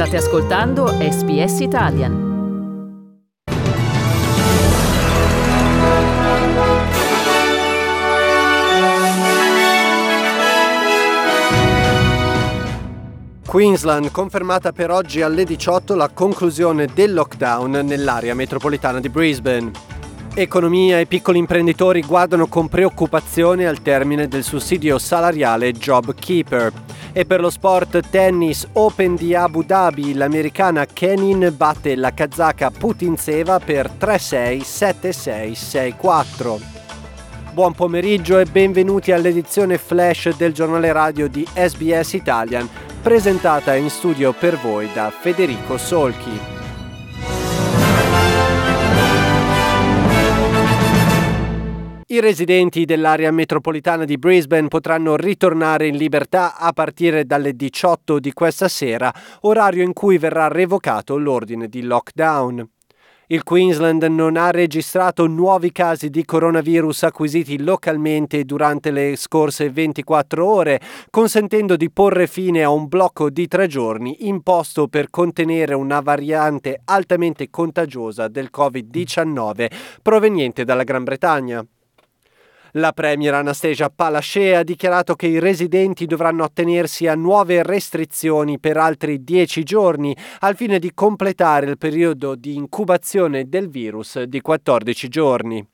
State ascoltando SBS Italian. Queensland confermata per oggi alle 18 la conclusione del lockdown nell'area metropolitana di Brisbane. Economia e piccoli imprenditori guardano con preoccupazione al termine del sussidio salariale Job Keeper. E per lo sport tennis Open di Abu Dhabi, l'americana Kenin batte la kazaka Putintseva per 3-6, 7-6, 6-4. Buon pomeriggio e benvenuti all'edizione flash del giornale radio di SBS Italian, presentata in studio per voi da Federico Solchi. I residenti dell'area metropolitana di Brisbane potranno ritornare in libertà a partire dalle 18 di questa sera, orario in cui verrà revocato l'ordine di lockdown. Il Queensland non ha registrato nuovi casi di coronavirus acquisiti localmente durante le scorse 24 ore, consentendo di porre fine a un blocco di tre giorni imposto per contenere una variante altamente contagiosa del Covid-19 proveniente dalla Gran Bretagna. La Premier Anastasia Palaszczuk ha dichiarato che i residenti dovranno attenersi a nuove restrizioni per altri 10 giorni al fine di completare il periodo di incubazione del virus di 14 giorni.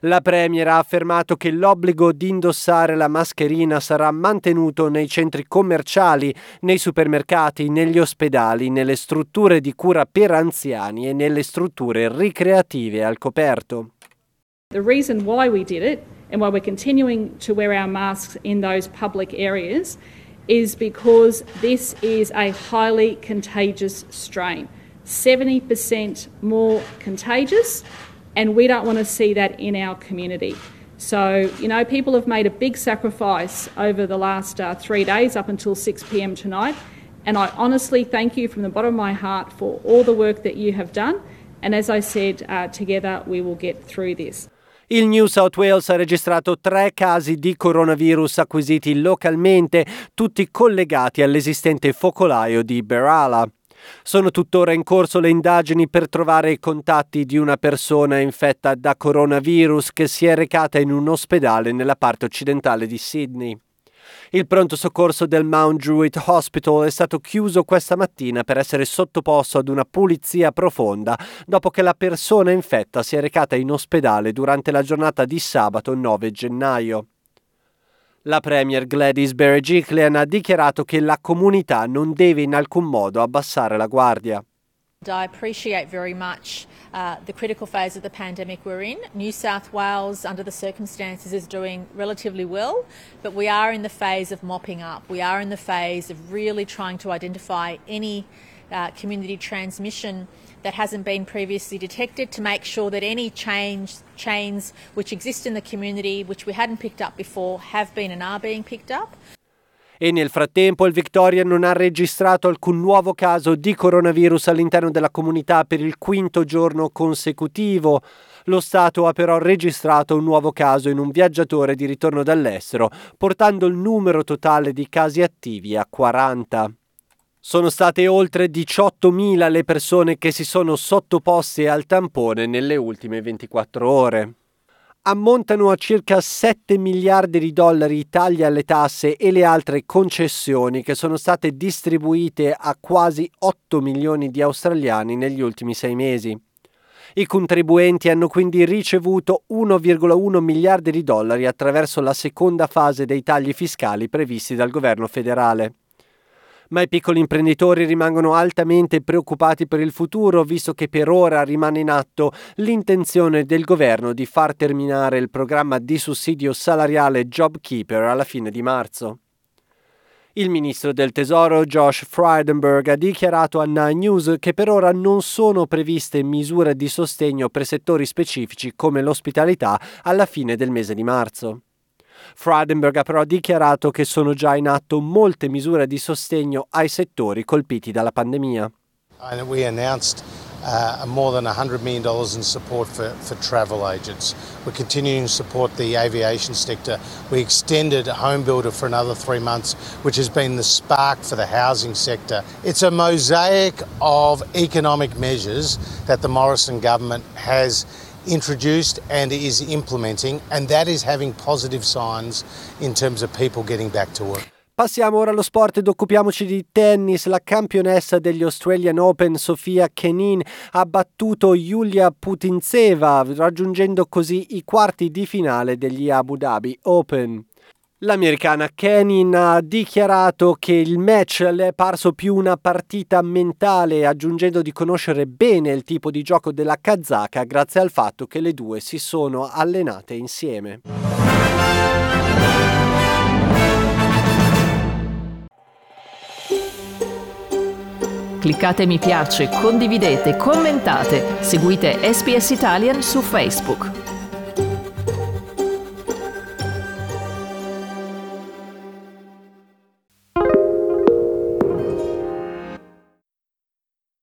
La Premier ha affermato che l'obbligo di indossare la mascherina sarà mantenuto nei centri commerciali, nei supermercati, negli ospedali, nelle strutture di cura per anziani e nelle strutture ricreative al coperto. The reason why we did it and why we're continuing to wear our masks in those public areas is because this is a highly contagious strain. 70% more contagious, and we don't want to see that in our community. So, you know, people have made a big sacrifice over the last uh, three days up until 6 pm tonight, and I honestly thank you from the bottom of my heart for all the work that you have done. And as I said, uh, together we will get through this. Il New South Wales ha registrato tre casi di coronavirus acquisiti localmente, tutti collegati all'esistente focolaio di Berala. Sono tuttora in corso le indagini per trovare i contatti di una persona infetta da coronavirus che si è recata in un ospedale nella parte occidentale di Sydney. Il pronto soccorso del Mount Druitt Hospital è stato chiuso questa mattina per essere sottoposto ad una pulizia profonda dopo che la persona infetta si è recata in ospedale durante la giornata di sabato 9 gennaio. La Premier Gladys Berejiklian ha dichiarato che la comunità non deve in alcun modo abbassare la guardia. I appreciate very much uh, the critical phase of the pandemic we're in. New South Wales, under the circumstances, is doing relatively well, but we are in the phase of mopping up. We are in the phase of really trying to identify any uh, community transmission that hasn't been previously detected to make sure that any change, chains which exist in the community, which we hadn't picked up before, have been and are being picked up. E nel frattempo il Victoria non ha registrato alcun nuovo caso di coronavirus all'interno della comunità per il quinto giorno consecutivo. Lo Stato ha però registrato un nuovo caso in un viaggiatore di ritorno dall'estero, portando il numero totale di casi attivi a 40. Sono state oltre 18.000 le persone che si sono sottoposte al tampone nelle ultime 24 ore ammontano a circa 7 miliardi di dollari i tagli alle tasse e le altre concessioni che sono state distribuite a quasi 8 milioni di australiani negli ultimi sei mesi. I contribuenti hanno quindi ricevuto 1,1 miliardi di dollari attraverso la seconda fase dei tagli fiscali previsti dal governo federale ma i piccoli imprenditori rimangono altamente preoccupati per il futuro, visto che per ora rimane in atto l'intenzione del governo di far terminare il programma di sussidio salariale JobKeeper alla fine di marzo. Il ministro del Tesoro Josh Frydenberg ha dichiarato a Nine News che per ora non sono previste misure di sostegno per settori specifici come l'ospitalità alla fine del mese di marzo. Frydenberg ha però dichiarato che sono già in atto molte misure di sostegno ai settori colpiti dalla pandemia. we announced uh, more than $100 million in support for, for travel agents. We're continuing to support the aviation sector. We extended Home Builder for another three months, which has been the spark for the housing sector. It's a mosaic of economic measures that the Morrison government has introduced and is implementing, and that is having positive signs in terms of people getting back to work. Passiamo ora allo sport ed occupiamoci di tennis. La campionessa degli Australian Open, Sofia Kenin, ha battuto Yulia Putintseva, raggiungendo così i quarti di finale degli Abu Dhabi Open. L'americana Kenin ha dichiarato che il match le è parso più una partita mentale, aggiungendo di conoscere bene il tipo di gioco della kazaka grazie al fatto che le due si sono allenate insieme. Cliccate mi piace, condividete, commentate, seguite SPS Italian su Facebook.